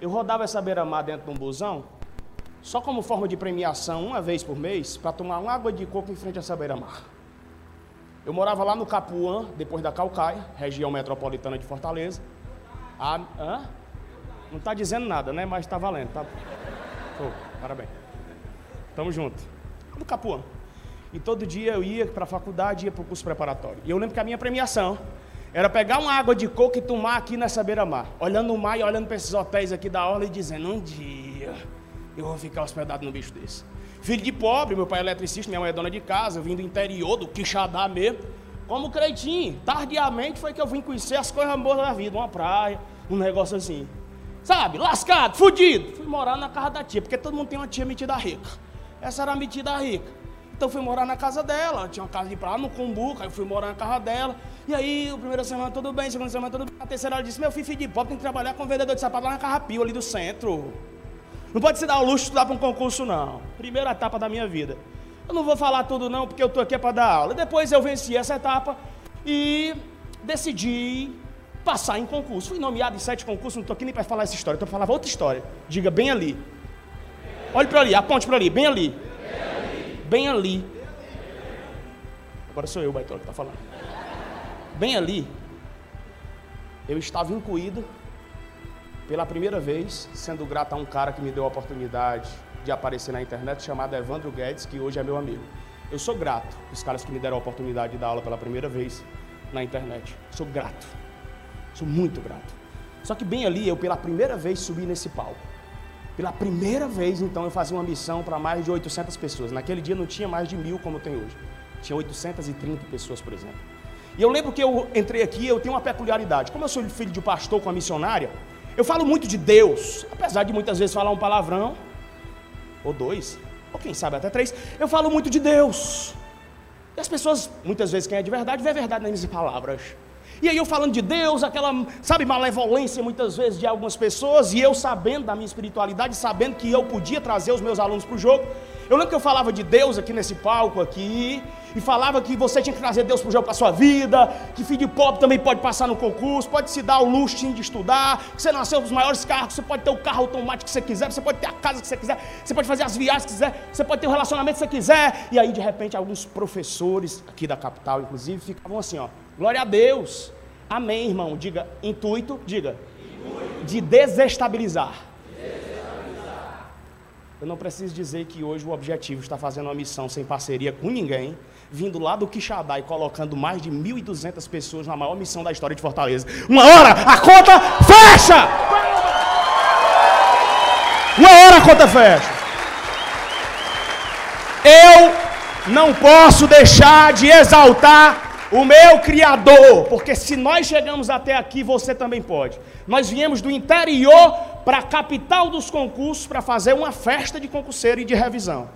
Eu rodava essa beira-mar dentro de um busão, só como forma de premiação, uma vez por mês, para tomar uma água de coco em frente a essa beira-mar. Eu morava lá no Capuã, depois da Calcaia, região metropolitana de Fortaleza. Ah, hã? Não está dizendo nada, né? Mas está valendo. Tá... Parabéns. Tamo junto. No Capuã. E todo dia eu ia para a faculdade, ia para o curso preparatório. E eu lembro que a minha premiação era pegar uma água de coco e tomar aqui nessa beira-mar. Olhando o mar e olhando para esses hotéis aqui da orla e dizendo, um dia eu vou ficar hospedado num bicho desse. Filho de pobre, meu pai é eletricista, minha mãe é dona de casa, eu vim do interior, do Quixadá mesmo. Como creitinho, tardiamente foi que eu vim conhecer as coisas boas da vida, uma praia, um negócio assim. Sabe, lascado, fudido. Fui morar na casa da tia, porque todo mundo tem uma tia metida rica. Essa era a metida rica. Então fui morar na casa dela, tinha uma casa de praia no Cumbuca, eu fui morar na casa dela. E aí, a primeira semana tudo bem, segunda semana tudo bem. A terceira ela disse, meu filho, filho de pobre, tem que trabalhar com vendedor de sapato lá na Carrapio, ali do centro. Não pode se dar o luxo de estudar para um concurso, não. Primeira etapa da minha vida. Eu não vou falar tudo não, porque eu estou aqui para dar aula. Depois eu venci essa etapa e decidi passar em concurso. Fui nomeado em sete concursos, não estou aqui nem para falar essa história, estou para falar outra história. Diga bem ali. Olhe para ali, aponte para ali, bem ali bem ali. Agora sou eu, Baitola, que está falando. Bem ali, eu estava incluído pela primeira vez, sendo grato a um cara que me deu a oportunidade de aparecer na internet, chamado Evandro Guedes, que hoje é meu amigo. Eu sou grato os caras que me deram a oportunidade de dar aula pela primeira vez na internet. Sou grato. Sou muito grato. Só que bem ali, eu pela primeira vez subi nesse palco. Pela primeira vez, então, eu fazia uma missão para mais de 800 pessoas. Naquele dia não tinha mais de mil como tem hoje. Tinha 830 pessoas, por exemplo. E eu lembro que eu entrei aqui, eu tenho uma peculiaridade. Como eu sou filho de pastor com a missionária, eu falo muito de Deus, apesar de muitas vezes falar um palavrão, ou dois, ou quem sabe até três, eu falo muito de Deus. E as pessoas, muitas vezes, quem é de verdade, vê a verdade nas minhas palavras. E aí eu falando de Deus, aquela, sabe, malevolência muitas vezes de algumas pessoas, e eu sabendo da minha espiritualidade, sabendo que eu podia trazer os meus alunos para o jogo. Eu lembro que eu falava de Deus aqui nesse palco aqui, e falava que você tinha que trazer Deus para o jogo para sua vida, que filho de pobre também pode passar no concurso, pode se dar o luxo de estudar, que você nasceu os maiores carros, você pode ter o carro automático que você quiser, você pode ter a casa que você quiser, você pode fazer as viagens que quiser, você pode ter o relacionamento que você quiser. E aí, de repente, alguns professores aqui da capital, inclusive, ficavam assim, ó. Glória a Deus. Amém, irmão. Diga intuito, diga. Intuito. De desestabilizar. desestabilizar. Eu não preciso dizer que hoje o objetivo está fazendo uma missão sem parceria com ninguém, vindo lá do Quixadá e colocando mais de 1.200 pessoas na maior missão da história de Fortaleza. Uma hora a conta fecha! Uma hora a conta fecha. Eu não posso deixar de exaltar o meu Criador, porque se nós chegamos até aqui, você também pode. Nós viemos do interior para a capital dos concursos para fazer uma festa de concurseiro e de revisão.